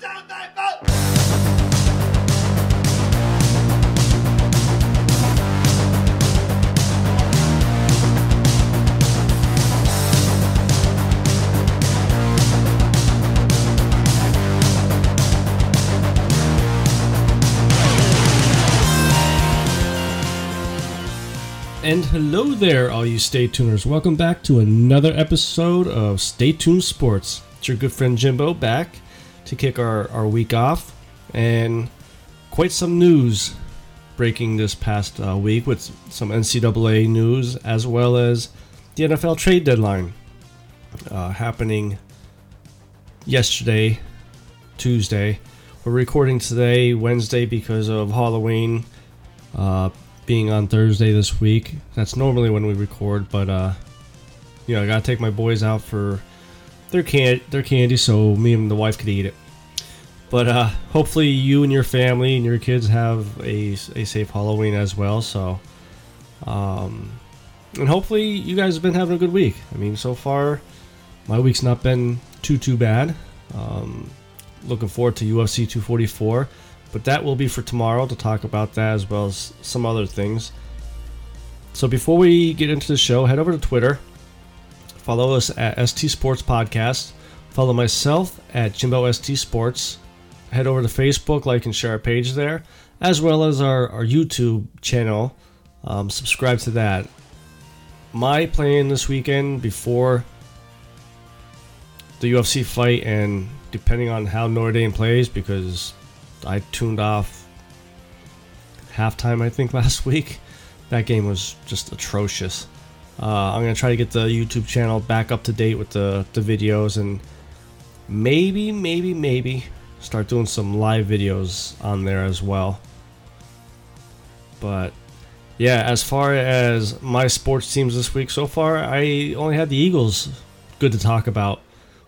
And hello there, all you Stay Tuners. Welcome back to another episode of Stay Tuned Sports. It's your good friend Jimbo back to kick our, our week off. And quite some news breaking this past uh, week with some NCAA news as well as the NFL trade deadline uh, happening yesterday, Tuesday. We're recording today, Wednesday, because of Halloween. Uh, being on Thursday this week. That's normally when we record, but uh, you know, I gotta take my boys out for their can their candy, so me and the wife could eat it. But uh, hopefully, you and your family and your kids have a, a safe Halloween as well. So, um, and hopefully, you guys have been having a good week. I mean, so far, my week's not been too too bad. Um, looking forward to UFC 244. But that will be for tomorrow to talk about that as well as some other things. So before we get into the show, head over to Twitter. Follow us at ST Sports Podcast. Follow myself at Jimbo ST Sports. Head over to Facebook, like and share our page there, as well as our, our YouTube channel. Um, subscribe to that. My plan this weekend before the UFC fight, and depending on how Notre Dame plays, because I tuned off halftime, I think, last week. That game was just atrocious. Uh, I'm gonna try to get the YouTube channel back up to date with the, the videos and maybe, maybe, maybe start doing some live videos on there as well. But yeah, as far as my sports teams this week so far, I only had the Eagles good to talk about.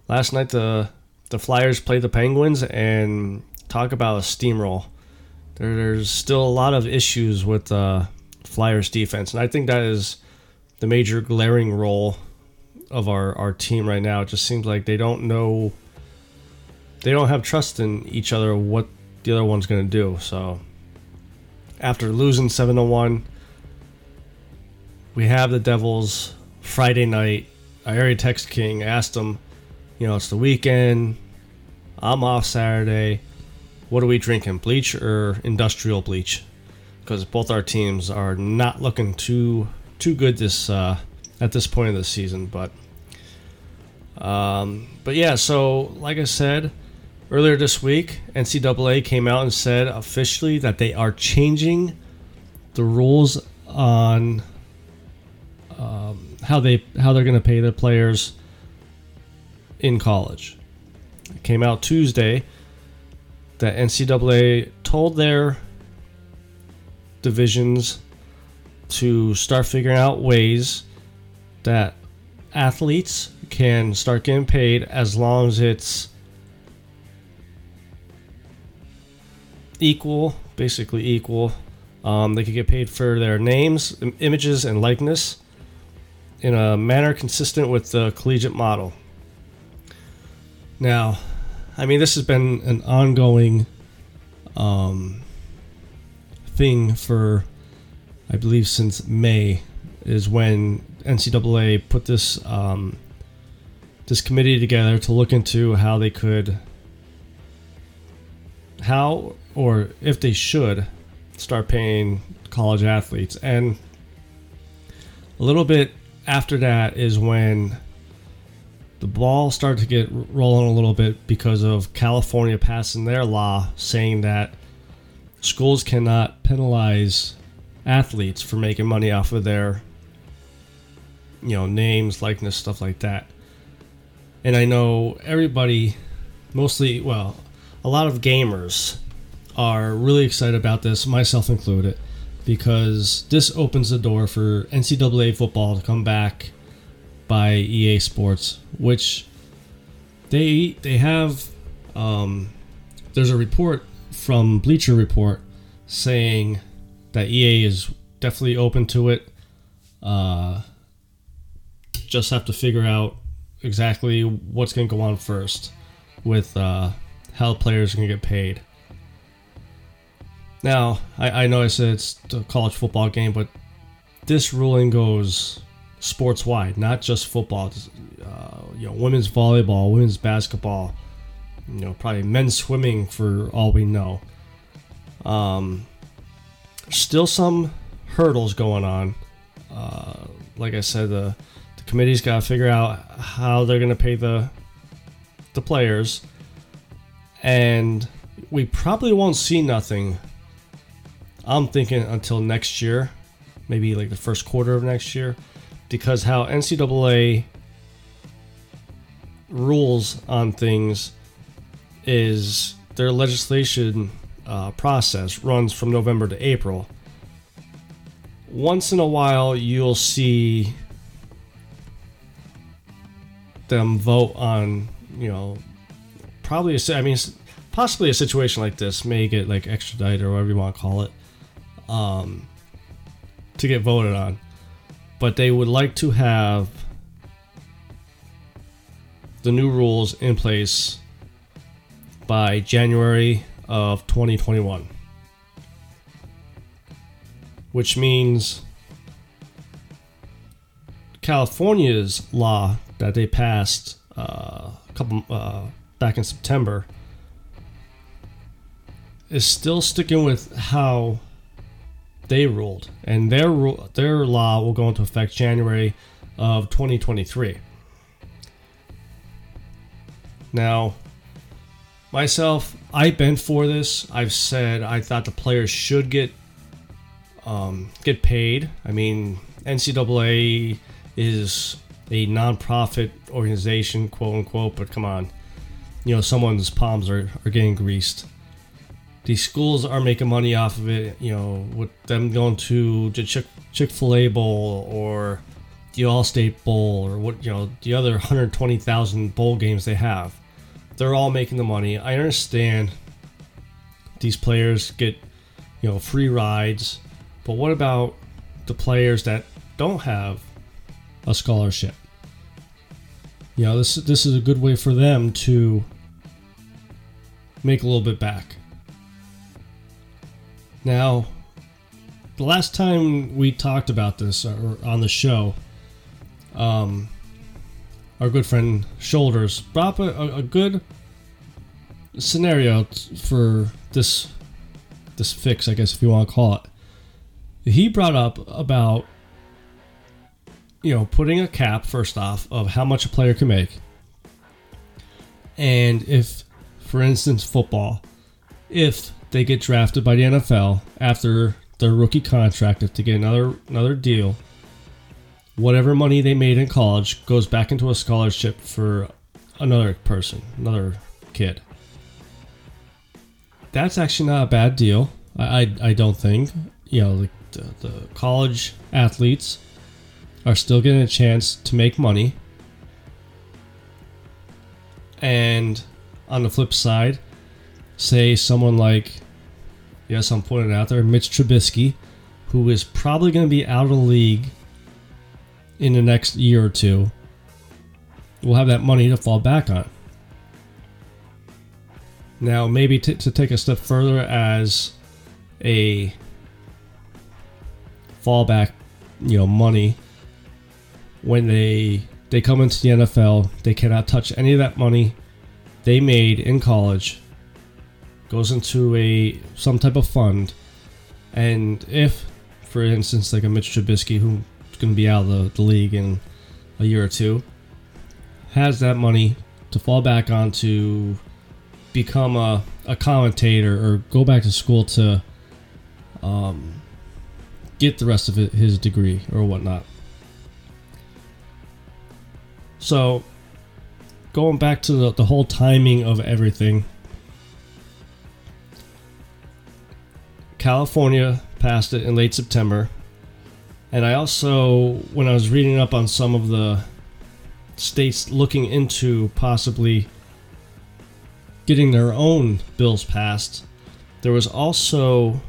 Last night the the Flyers played the Penguins and talk about a steamroll. There, there's still a lot of issues with uh, Flyers defense, and I think that is the major glaring role of our, our team right now. It just seems like they don't know, they don't have trust in each other what the other one's going to do. So after losing 7 to 1, we have the Devils Friday night. I already texted King, asked him, you know, it's the weekend. I'm off Saturday what are we drinking, bleach or industrial bleach? Because both our teams are not looking too too good this uh, at this point of the season. But um, but yeah, so like I said earlier this week, NCAA came out and said officially that they are changing the rules on um, how they how they're going to pay their players in college. It came out Tuesday that NCAA told their divisions to start figuring out ways that athletes can start getting paid as long as it's equal, basically equal. Um, they could get paid for their names, images, and likeness in a manner consistent with the collegiate model. Now, I mean, this has been an ongoing um, thing for, I believe, since May, is when NCAA put this um, this committee together to look into how they could, how or if they should start paying college athletes, and a little bit after that is when the ball started to get rolling a little bit because of California passing their law saying that schools cannot penalize athletes for making money off of their you know names likeness stuff like that and i know everybody mostly well a lot of gamers are really excited about this myself included because this opens the door for ncaa football to come back by EA Sports, which they they have. Um, there's a report from Bleacher Report saying that EA is definitely open to it. Uh, just have to figure out exactly what's going to go on first with uh, how players are going to get paid. Now, I, I know I said it's a college football game, but this ruling goes sports wide, not just football. Uh, you know, women's volleyball, women's basketball, you know, probably men's swimming for all we know. Um, still some hurdles going on. Uh, like I said, the the committee's got to figure out how they're going to pay the the players, and we probably won't see nothing. I'm thinking until next year, maybe like the first quarter of next year, because how NCAA rules on things is their legislation uh, process runs from November to April. Once in a while, you'll see them vote on, you know, probably a, I mean, possibly a situation like this may get like extradited or whatever you want to call it, um, to get voted on. But they would like to have the new rules in place by January of 2021. Which means California's law that they passed uh, a couple uh, back in September is still sticking with how they ruled, and their their law will go into effect January of 2023. Now, myself, I've been for this. I've said I thought the players should get um, get paid. I mean, NCAA is a nonprofit organization, quote unquote, but come on, you know, someone's palms are, are getting greased. These schools are making money off of it, you know, with them going to the Chick fil A Bowl or the Allstate Bowl or what, you know, the other 120,000 bowl games they have. They're all making the money. I understand these players get, you know, free rides, but what about the players that don't have a scholarship? you know this this is a good way for them to make a little bit back. Now, the last time we talked about this or on the show, um, our good friend Shoulders brought up a, a good scenario for this this fix, I guess if you want to call it. He brought up about you know, putting a cap first off of how much a player can make. And if, for instance, football, if they get drafted by the NFL after their rookie contract, if they get another another deal, whatever money they made in college goes back into a scholarship for another person, another kid. That's actually not a bad deal. I I, I don't think. You know, like the, the college athletes are still getting a chance to make money. And on the flip side, say someone like, yes, I'm it out there, Mitch Trubisky, who is probably going to be out of the league in the next year or two, we'll have that money to fall back on. Now, maybe t- to take a step further as a fallback, you know, money when they they come into the NFL, they cannot touch any of that money they made in college. Goes into a some type of fund, and if, for instance, like a Mitch Trubisky who's going to be out of the, the league in a year or two, has that money to fall back on to become a, a commentator or go back to school to um, get the rest of his degree or whatnot. So, going back to the, the whole timing of everything, California passed it in late September. And I also, when I was reading up on some of the states looking into possibly getting their own bills passed, there was also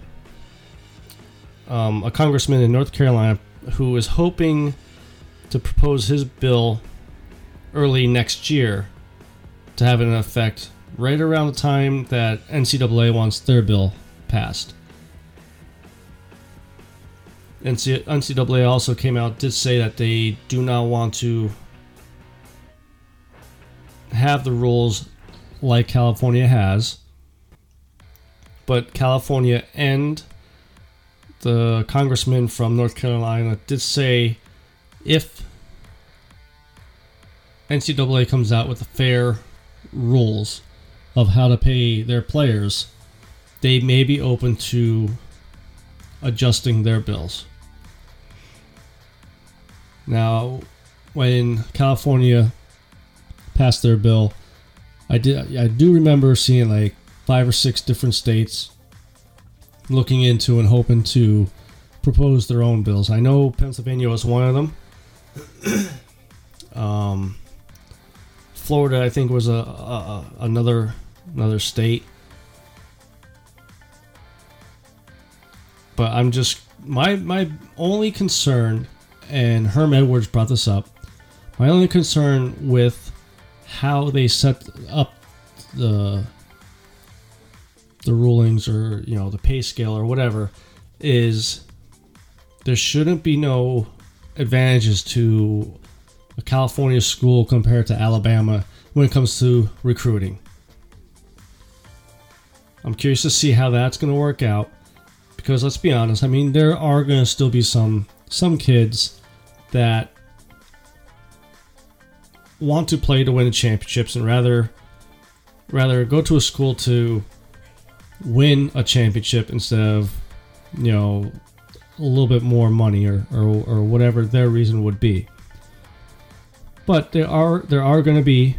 um, a congressman in North Carolina who was hoping to propose his bill early next year to have an effect right around the time that NCAA wants their bill passed. NCAA also came out did say that they do not want to have the rules like California has, but California and the congressman from North Carolina did say if NCAA comes out with fair rules of how to pay their players, they may be open to adjusting their bills. Now, when California passed their bill, I did I do remember seeing like five or six different states looking into and hoping to propose their own bills. I know Pennsylvania was one of them. um, Florida, I think, was a, a, a another another state. But I'm just my my only concern, and Herm Edwards brought this up. My only concern with how they set up the the rulings or you know the pay scale or whatever is there shouldn't be no advantages to a California school compared to Alabama when it comes to recruiting. I'm curious to see how that's going to work out because let's be honest, I mean there are going to still be some some kids that want to play to win the championships and rather rather go to a school to win a championship instead of you know a little bit more money or, or, or whatever their reason would be. But there are there are going to be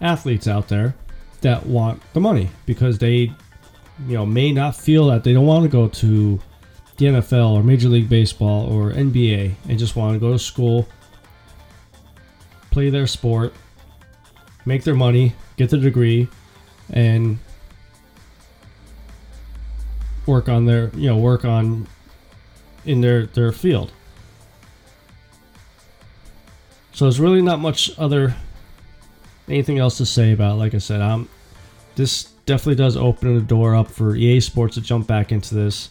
athletes out there that want the money because they you know may not feel that they don't want to go to the NFL or Major League Baseball or NBA and just want to go to school play their sport make their money get the degree and work on their you know work on in their their field so there's really not much other anything else to say about it. like i said um this definitely does open the door up for ea sports to jump back into this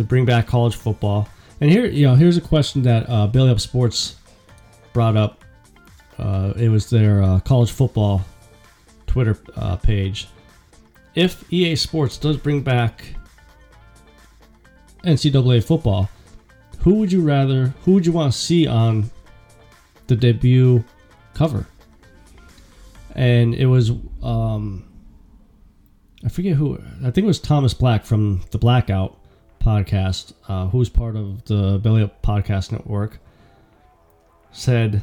to bring back college football. And here you know here's a question that uh, Belly Up Sports brought up. Uh, it was their uh, college football twitter uh, page. If EA Sports does bring back NCAA football, who would you rather, who would you want to see on the debut cover? And it was, um, I forget who, I think it was Thomas Black from the Blackout podcast, uh, who's part of the Belly Up Podcast Network, said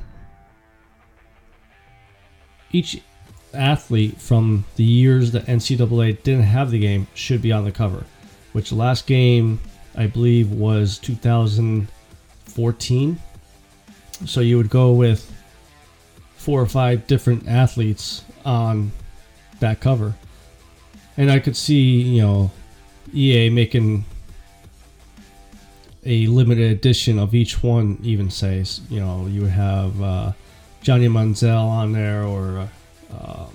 each athlete from the years that NCAA didn't have the game should be on the cover. Which last game I believe was 2014. So you would go with four or five different athletes on that cover. And I could see, you know, EA making a limited edition of each one, even say, you know, you would have uh, Johnny Manziel on there or uh, um,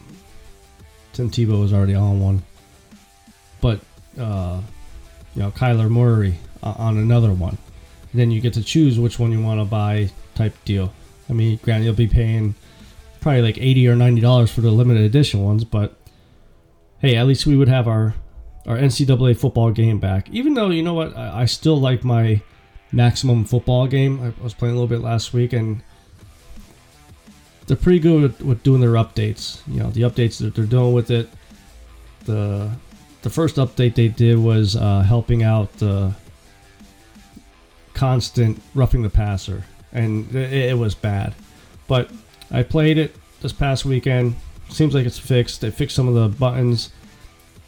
Tim Tebow was already on one, but uh, you know Kyler Murray on another one. And then you get to choose which one you want to buy, type deal. I mean, granted, you'll be paying probably like eighty or ninety dollars for the limited edition ones, but hey, at least we would have our our NCAA football game back. Even though you know what, I, I still like my maximum football game. I was playing a little bit last week, and they're pretty good with, with, doing their updates. You know, the updates that they're doing with it. The the first update they did was uh, helping out the constant roughing the passer, and it, it was bad. But I played it this past weekend. Seems like it's fixed. They fixed some of the buttons.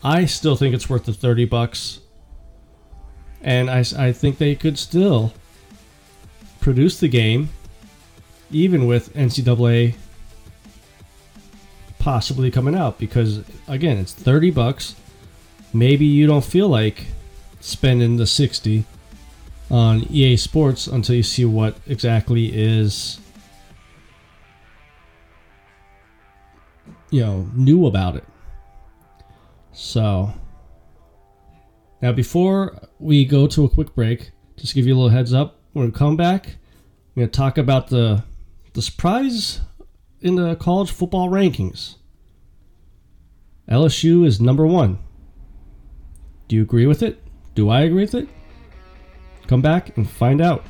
I still think it's worth the thirty bucks, and I, I think they could still produce the game even with NCAA possibly coming out. Because again it's 30 bucks. Maybe you don't feel like spending the 60 on EA Sports until you see what exactly is you know, knew about it. So, now before we go to a quick break, just give you a little heads up, when we come back, we're going to talk about the the surprise in the college football rankings. LSU is number one. Do you agree with it? Do I agree with it? Come back and find out.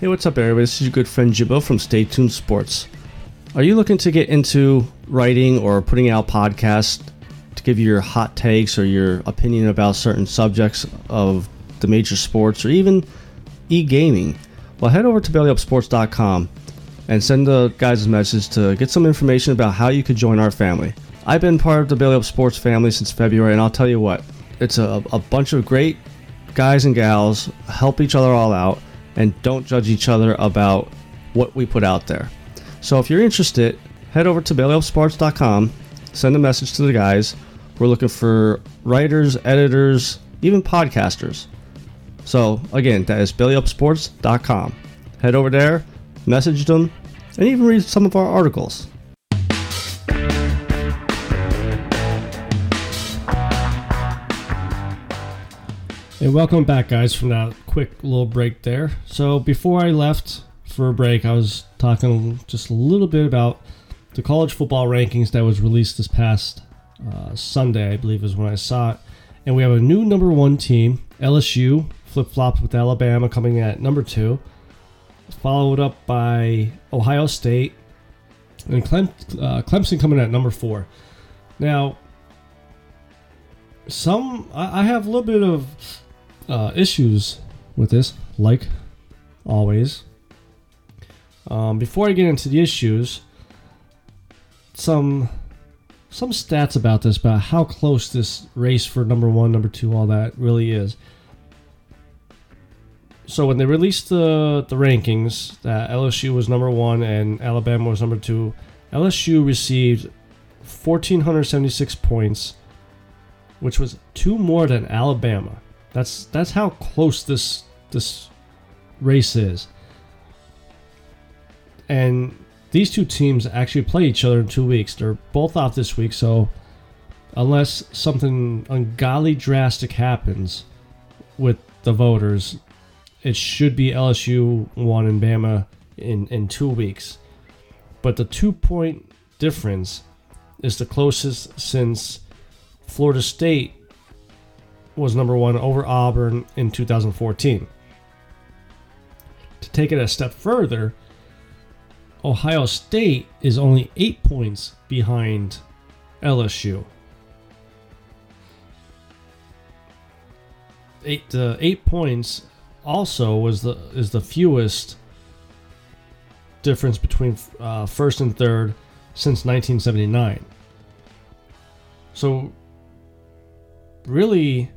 Hey, what's up, everybody? This is your good friend Jimbo from Stay Tuned Sports. Are you looking to get into writing or putting out podcasts to give you your hot takes or your opinion about certain subjects of the major sports or even e gaming? Well, head over to bellyupsports.com and send the guys a message to get some information about how you could join our family. I've been part of the Belly Up Sports family since February, and I'll tell you what, it's a, a bunch of great guys and gals, help each other all out and don't judge each other about what we put out there. So if you're interested, head over to bellyupsports.com, send a message to the guys. We're looking for writers, editors, even podcasters. So again, that is bellyupsports.com. Head over there, message them, and even read some of our articles. Hey, welcome back, guys, from that quick little break there. So, before I left for a break, I was talking just a little bit about the college football rankings that was released this past uh, Sunday, I believe is when I saw it. And we have a new number one team, LSU, flip flopped with Alabama coming at number two, followed up by Ohio State, and Clem- uh, Clemson coming at number four. Now, some I, I have a little bit of uh, issues with this, like always. Um, before I get into the issues, some some stats about this, about how close this race for number one, number two, all that really is. So when they released the the rankings, that LSU was number one and Alabama was number two, LSU received 1,476 points, which was two more than Alabama. That's that's how close this this race is. And these two teams actually play each other in two weeks. They're both off this week, so unless something ungodly drastic happens with the voters, it should be LSU one and Bama in, in two weeks. But the two point difference is the closest since Florida State was number one over Auburn in 2014. To take it a step further, Ohio State is only eight points behind LSU. Eight uh, eight points also was the is the fewest difference between uh, first and third since 1979. So really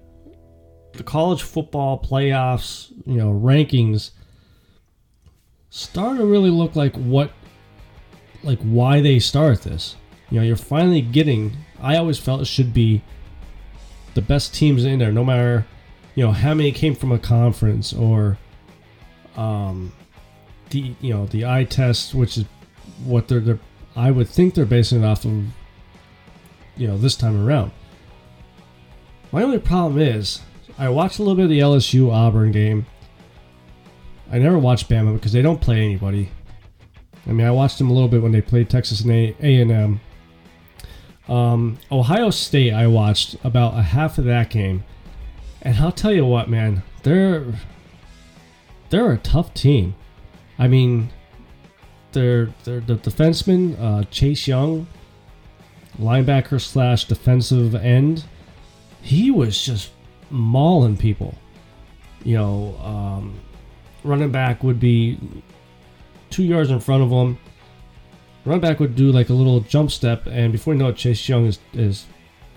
the college football playoffs, you know, rankings start to really look like what like why they start this. You know, you're finally getting I always felt it should be the best teams in there, no matter you know how many came from a conference or um the you know the eye test, which is what they're, they're I would think they're basing it off of you know this time around. My only problem is I watched a little bit of the LSU Auburn game. I never watched Bama because they don't play anybody. I mean, I watched them a little bit when they played Texas and A and M. Um, Ohio State, I watched about a half of that game, and I'll tell you what, man, they're they're a tough team. I mean, they're they're the defenseman uh, Chase Young, linebacker slash defensive end. He was just mauling people. You know, um, running back would be two yards in front of them. Running back would do like a little jump step, and before you know it, Chase Young is, is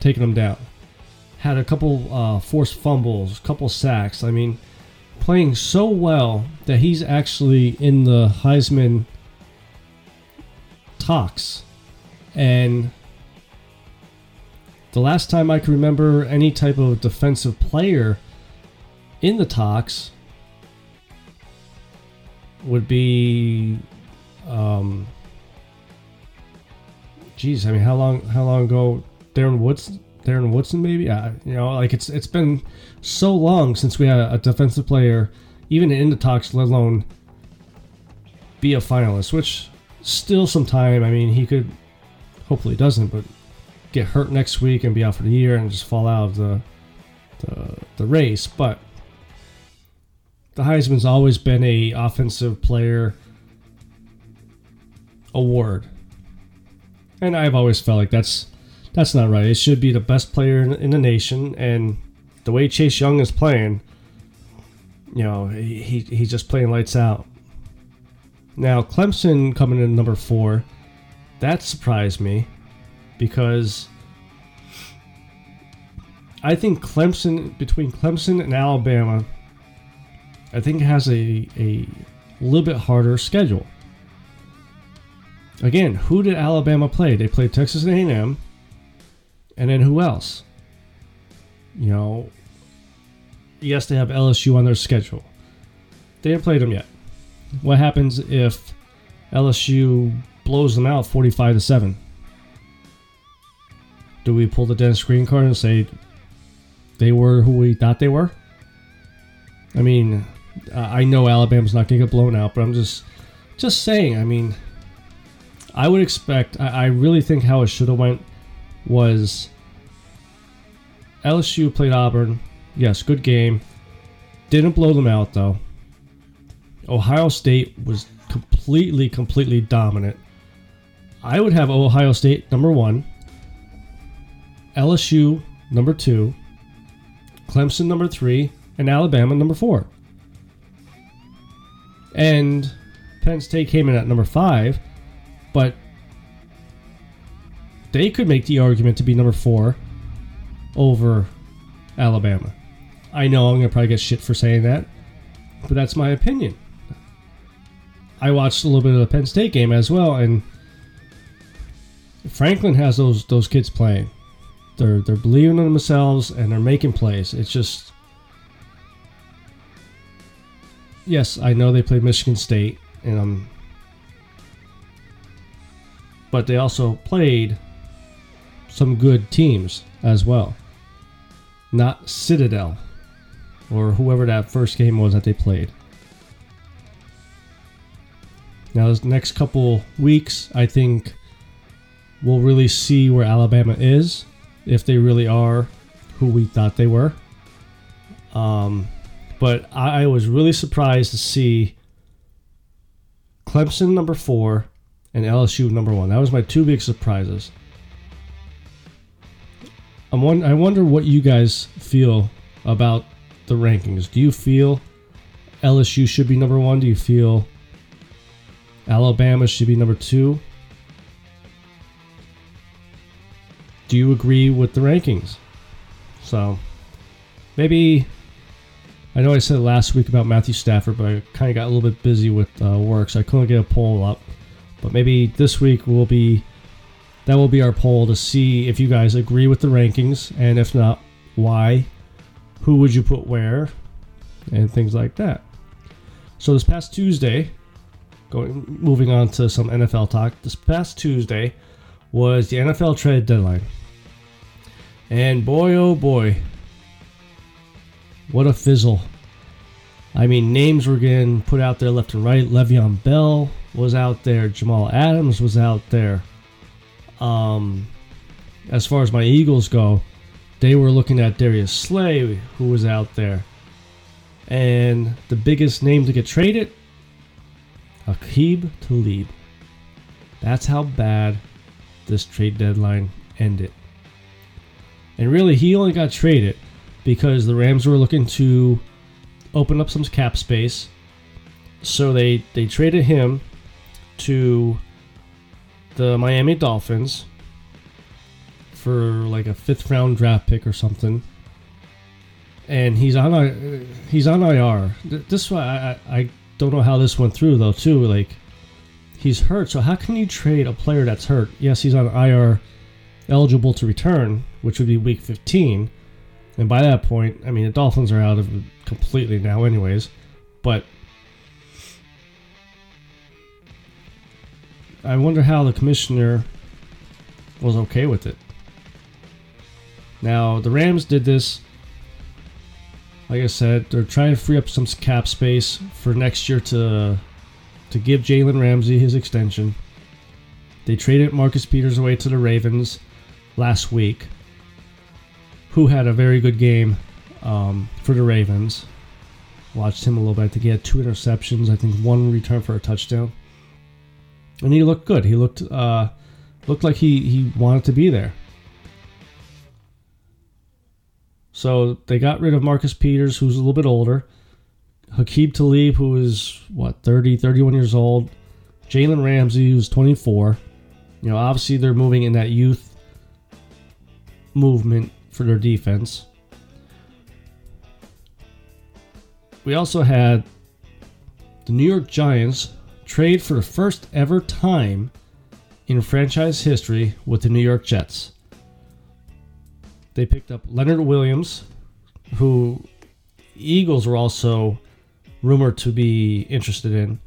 taking them down. Had a couple uh, forced fumbles, a couple sacks. I mean, playing so well that he's actually in the Heisman talks. And the last time I can remember any type of defensive player in the talks would be um geez, I mean how long how long ago Darren Woods Darren Woodson maybe? You know, like it's it's been so long since we had a defensive player even in the talks, let alone be a finalist, which still some time. I mean, he could hopefully doesn't, but get hurt next week and be out for the year and just fall out of the the, the race. But the Heisman's always been a offensive player award, and I've always felt like that's that's not right. It should be the best player in, in the nation, and the way Chase Young is playing, you know, he, he he's just playing lights out. Now Clemson coming in number four, that surprised me because I think Clemson between Clemson and Alabama, I think has a a little bit harder schedule. Again, who did Alabama play? They played Texas A&M, and then who else? You know, yes, they have LSU on their schedule. They haven't played them yet. What happens if LSU blows them out 45 to 7? Do we pull the Dennis Green card and say they were who we thought they were? I mean, I know Alabama's not going to get blown out, but I'm just just saying. I mean, I would expect. I, I really think how it should have went was LSU played Auburn. Yes, good game. Didn't blow them out though. Ohio State was completely, completely dominant. I would have Ohio State number one, LSU number two, Clemson number three, and Alabama number four. And Penn State came in at number five, but they could make the argument to be number four over Alabama. I know I'm going to probably get shit for saying that, but that's my opinion. I watched a little bit of the Penn State game as well, and Franklin has those those kids playing. They're they're believing in themselves and they're making plays. It's just yes, I know they played Michigan State, and um, but they also played some good teams as well. Not Citadel or whoever that first game was that they played. Now, this next couple weeks, I think we'll really see where Alabama is, if they really are who we thought they were. Um, but I, I was really surprised to see Clemson number four and LSU number one. That was my two big surprises. I'm one, I wonder what you guys feel about the rankings. Do you feel LSU should be number one? Do you feel Alabama should be number two? Do you agree with the rankings? So maybe I know I said last week about Matthew Stafford, but I kind of got a little bit busy with uh, work, so I couldn't get a poll up. But maybe this week will be that will be our poll to see if you guys agree with the rankings, and if not, why who would you put where, and things like that. So this past Tuesday, going moving on to some NFL talk. This past Tuesday was the NFL trade deadline, and boy oh boy, what a fizzle! I mean, names were getting put out there left and right. Le'Veon Bell was out there. Jamal Adams was out there. Um, as far as my Eagles go, they were looking at Darius Slay, who was out there. And the biggest name to get traded, Aqib Talib. That's how bad this trade deadline ended. And really, he only got traded because the Rams were looking to open up some cap space. So they, they traded him to the Miami Dolphins for like a fifth round draft pick or something. And he's on he's on IR. This I, I don't know how this went through though too. Like he's hurt, so how can you trade a player that's hurt? Yes, he's on IR eligible to return, which would be week 15. And by that point, I mean, the Dolphins are out of it completely now, anyways. But I wonder how the commissioner was okay with it. Now, the Rams did this. Like I said, they're trying to free up some cap space for next year to to give Jalen Ramsey his extension. They traded Marcus Peters away to the Ravens last week, who had a very good game um, for the Ravens. Watched him a little bit. I think he had two interceptions. I think one return for a touchdown, and he looked good. He looked uh, looked like he he wanted to be there. So they got rid of Marcus Peters, who's a little bit older. Aqib Talib, who is, what, 30, 31 years old. Jalen Ramsey, who's 24. You know, obviously they're moving in that youth movement for their defense. We also had the New York Giants trade for the first ever time in franchise history with the New York Jets. They picked up Leonard Williams, who Eagles were also rumored to be interested in.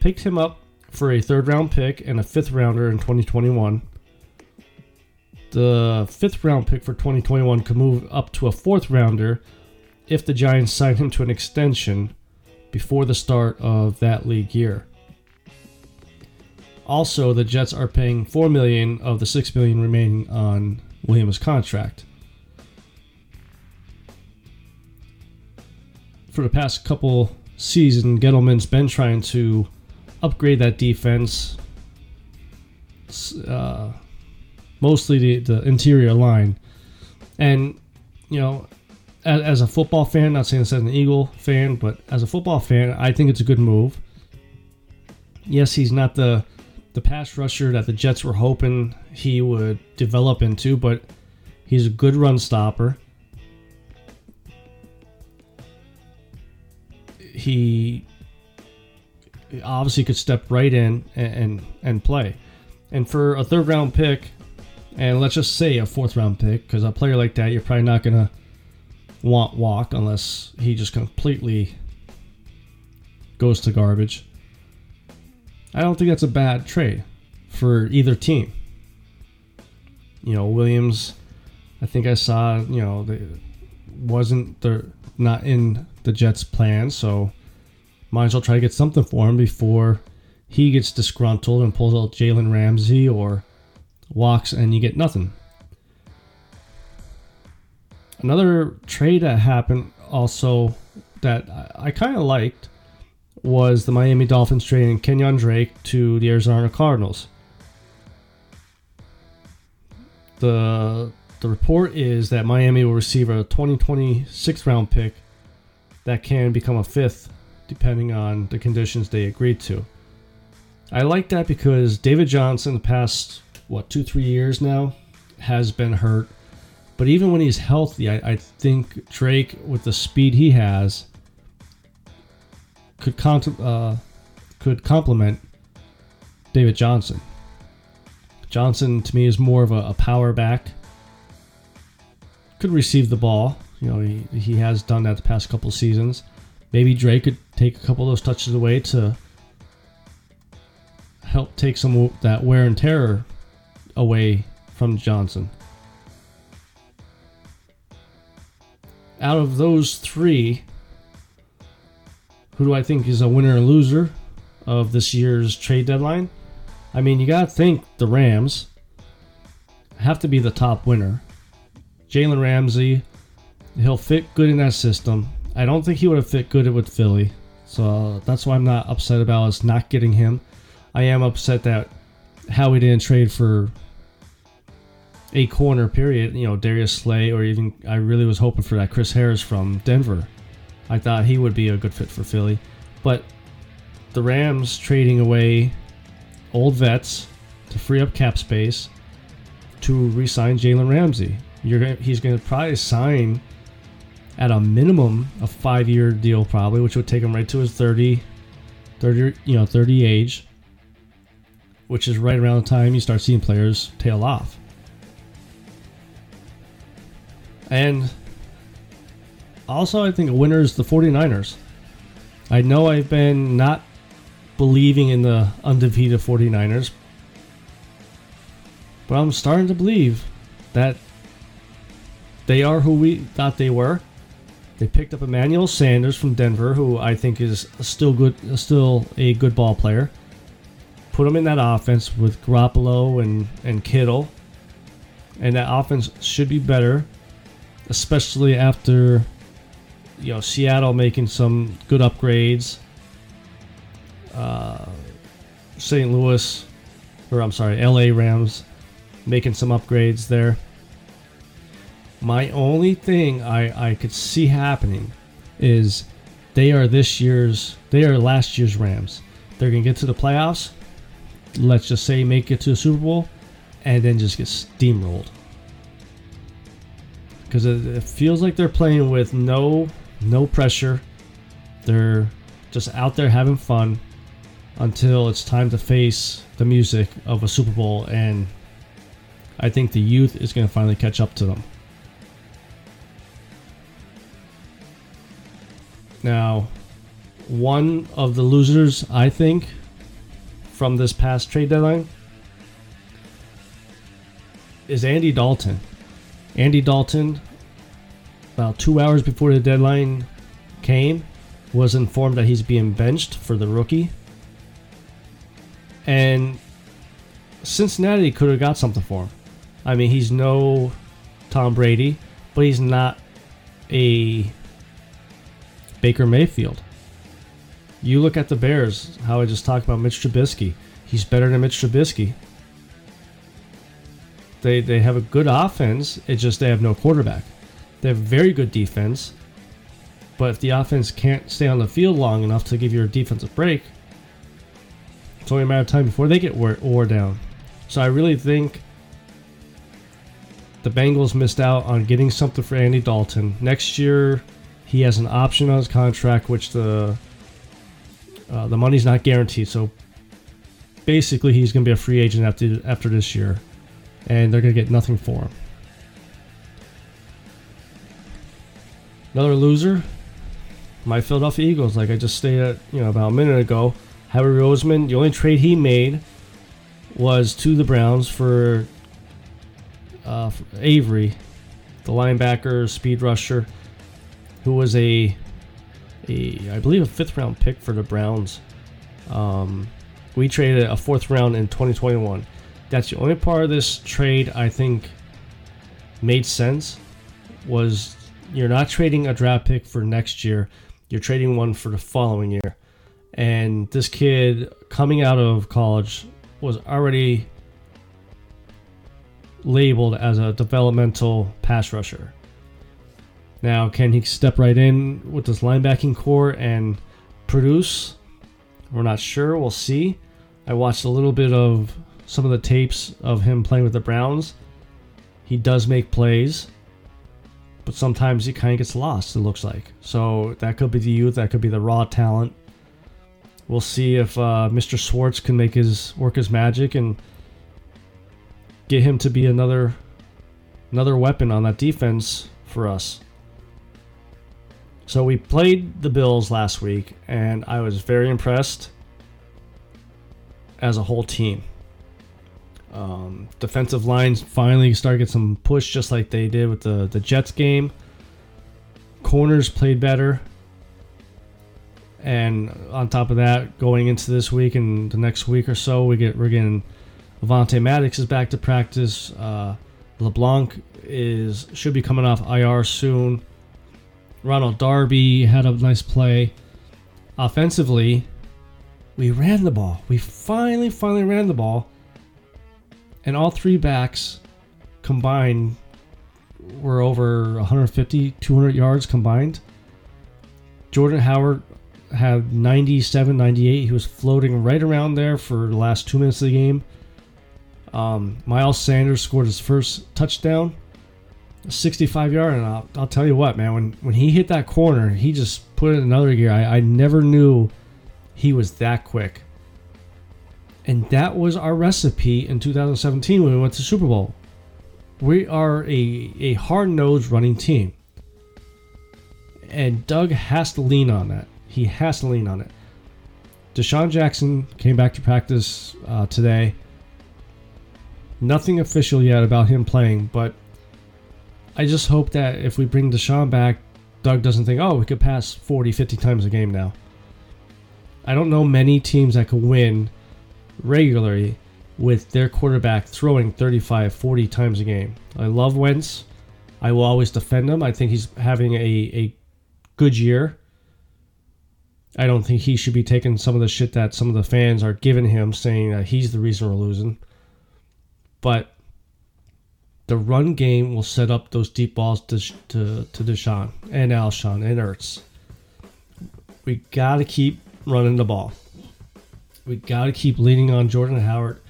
Picked him up for a third round pick and a fifth rounder in 2021. The fifth round pick for 2021 could move up to a fourth rounder if the Giants sign him to an extension before the start of that league year. Also, the Jets are paying 4 million of the 6 million remaining on Williams' contract. For the past couple seasons, Gettleman's been trying to upgrade that defense, uh, mostly the, the interior line. And, you know, as, as a football fan, not saying this as an Eagle fan, but as a football fan, I think it's a good move. Yes, he's not the the pass rusher that the Jets were hoping he would develop into, but he's a good run stopper. He obviously could step right in and, and, and play. And for a third round pick, and let's just say a fourth round pick, because a player like that you're probably not gonna want walk unless he just completely goes to garbage. I don't think that's a bad trade for either team. You know, Williams, I think I saw, you know, the, wasn't the not in the Jets' plan, so might as well try to get something for him before he gets disgruntled and pulls out Jalen Ramsey or walks and you get nothing. Another trade that happened also that I, kind of liked was the Miami Dolphins trading Kenyan Drake to the Arizona Cardinals. The the report is that Miami will receive a 2026 round pick that can become a fifth depending on the conditions they agreed to. I like that because David Johnson the past what 2-3 years now has been hurt. But even when he's healthy, I, I think Drake with the speed he has could uh, could complement David Johnson. Johnson to me is more of a, a, power back. Could receive the ball. You know, he, he has done that the past couple seasons. Maybe Drake could take a couple of those touches away to help take some of that wear and tear away from Johnson. Out of those three, who do I think is a winner and loser of this year's trade deadline? I mean, you got to think the Rams have to be the top winner. Jalen Ramsey, he'll fit good in that system. I don't think he would have fit good with Philly. So that's why I'm not upset about us not getting him. I am upset that how we didn't trade for a corner period, you know, Darius Slay, or even I really was hoping for that Chris Harris from Denver. I thought he would be a good fit for Philly. But the Rams trading away old vets to free up cap space to re-sign Jalen Ramsey. You're he's going to probably sign at a minimum a five-year deal, probably, which would take him right to his 30, 30, you know, 30 age. which is right around the time you start seeing players tail off. And also, I think a winner is the 49ers. I know I've been not believing in the undefeated 49ers, but I'm starting to believe that they are who we thought they were. They picked up Emmanuel Sanders from Denver, who I think is still good, still a good ball player. Put him in that offense with Garoppolo and and Kittle, and that offense should be better, especially after you know Seattle making some good upgrades. Uh, St. Louis, or I'm sorry, LA Rams making some upgrades there. My only thing I, I could see happening is they are this year's, they are last year's Rams. They're going to get to the playoffs, let's just say make it to the Super Bowl, and then just get steamrolled. Because it, it feels like they're playing with no no pressure. They're just out there having fun until it's time to face the music of a Super Bowl, and I think the youth is going to finally catch up to them. Now, one of the losers, I think, from this past trade deadline is Andy Dalton. Andy Dalton, about two hours before the deadline came, was informed that he's being benched for the rookie. And Cincinnati could have got something for him. I mean, he's no Tom Brady, but he's not a Baker Mayfield. You look at the Bears, how I just talked about Mitch Trubisky. He's better than Mitch Trubisky. They, they have a good offense, it's just they have no quarterback. They have very good defense, but if the offense can't stay on the field long enough to give your defense a break, it's only a matter of time before they get wore, wore down. So I really think the Bengals missed out on getting something for Andy Dalton. Next year, he has an option on his contract, which the uh, the money's not guaranteed. So basically, he's going to be a free agent after after this year, and they're going to get nothing for him. Another loser, my Philadelphia Eagles. Like I just stated, you know, about a minute ago, Howie Roseman. The only trade he made was to the Browns for, uh, for Avery, the linebacker, speed rusher who was a, a I believe a fifth round pick for the Browns. Um, we traded a fourth round in 2021. That's the only part of this trade I think made sense. Was you're not trading a draft pick for next year, you're trading one for the following year. And this kid coming out of college was already labeled as a developmental pass rusher. Now, can he step right in with this linebacking corps and produce? We're not sure. We'll see. I watched a little bit of some of the tapes of him playing with the Browns. He does make plays, but sometimes he kind of gets lost, it looks like. So that could be the youth, that could be the raw talent. We'll see if uh, Mr. Schwartz can make his work his magic and get him to be another another weapon on that defense for us. So we played the Bills last week, and I was very impressed as a whole team. Um, defensive lines finally start get some push, just like they did with the the Jets game. Corners played better, and on top of that, going into this week and the next week or so, we get we're getting Avonte Maddox is back to practice. Uh, LeBlanc is should be coming off IR soon. Ronald Darby had a nice play. Offensively, we ran the ball. We finally, finally ran the ball. And all three backs combined were over 150, 200 yards combined. Jordan Howard had 97, 98. He was floating right around there for the last two minutes of the game. Um, Miles Sanders scored his first touchdown. 65 yard, and I'll, I'll, tell you what, man, when, when he hit that corner, he just put it in another gear. I, I never knew he was that quick. And that was our recipe in 2017 when we went to Super Bowl. We are a, a hard nosed running team. And Doug has to lean on that. He has to lean on it. DeSean Jackson came back to practice uh, today. Nothing official yet about him playing, but I just hope that if we bring DeSean back, Doug doesn't think, oh, we could pass 40, 50 times a game now. I don't know many teams that could win regularly with their quarterback throwing 35, 40 times a game. I love Wentz. I will always defend him. I think he's having a, a good year. I don't think he should be taking some of the shit that some of the fans are giving him, saying that he's the reason we're losing. But the run game will set up those deep balls to to, to DeSean and Alshon and Ertz. We got to keep running the ball. We got to keep leaning on Jordan Howard.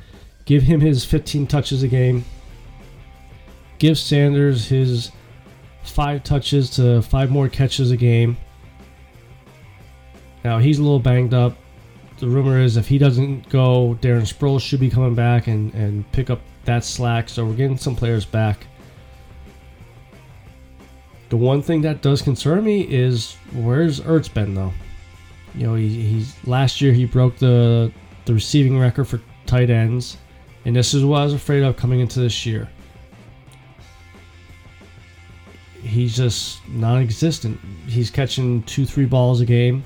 Give him his 15 touches a game. Give Sanders his five touches to five more catches a game. Now he's a little banged up. The rumor is if he doesn't go, Darren Sproles should be coming back and, and pick up that slack. So we're getting some players back. The one thing that does concern me is where's Ertz been though? You know, he, he's last year he broke the the receiving record for tight ends, and this is what I was afraid of coming into this year. He's just non-existent. He's catching two, three balls a game.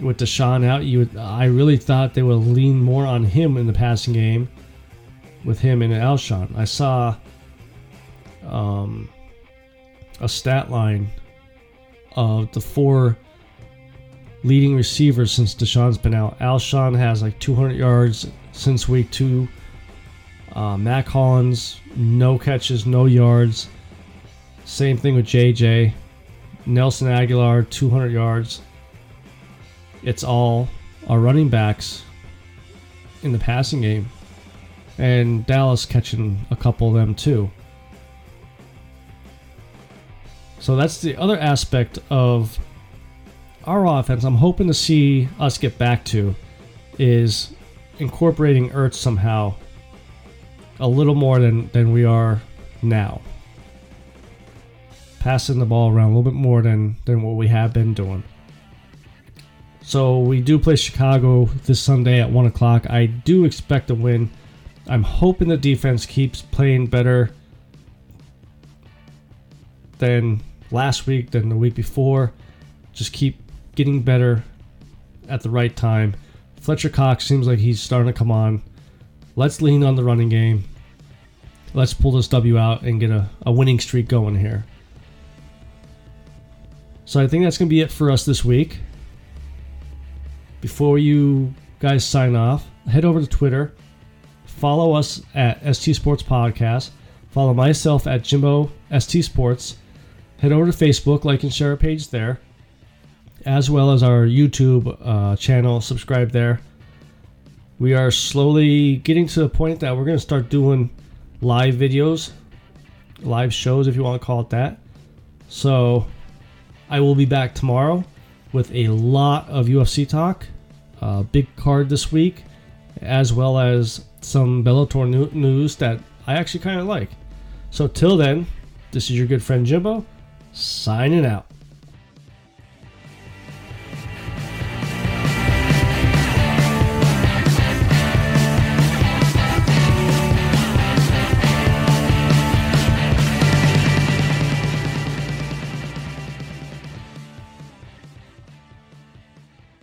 With DeSean out, you would, I really thought they would lean more on him in the passing game, with him and Alshon. I saw um, a stat line of the four leading receivers since DeSean's been out. Alshon has like 200 yards since week two. Uh, Mack Hollins, no catches, no yards. Same thing with JJ. Nelson Agholor, 200 yards. It's all our running backs in the passing game. And Dallas catching a couple of them too. So that's the other aspect of our offense, I'm hoping to see us get back to is incorporating Ertz somehow a little more than, than we are now. Passing the ball around a little bit more than, than what we have been doing. So we do play Chicago this Sunday at 1 o'clock. I do expect a win. I'm hoping the defense keeps playing better than last week, than the week before. Just keep getting better at the right time. Fletcher Cox seems like he's starting to come on. Let's lean on the running game. Let's pull this W out and get a, a winning streak going here. So I think that's going to be it for us this week. Before you guys sign off, head over to Twitter. Follow us at ST Sports Podcast. Follow myself at Jimbo ST Sports. Head over to Facebook, like and share our page there as well as our YouTube uh, channel. Subscribe there. We are slowly getting to the point that we're going to start doing live videos, live shows, if you want to call it that. So I will be back tomorrow with a lot of UFC talk, uh, big card this week, as well as some Bellator new- news that I actually kind of like. So till then, this is your good friend Jimbo, signing out.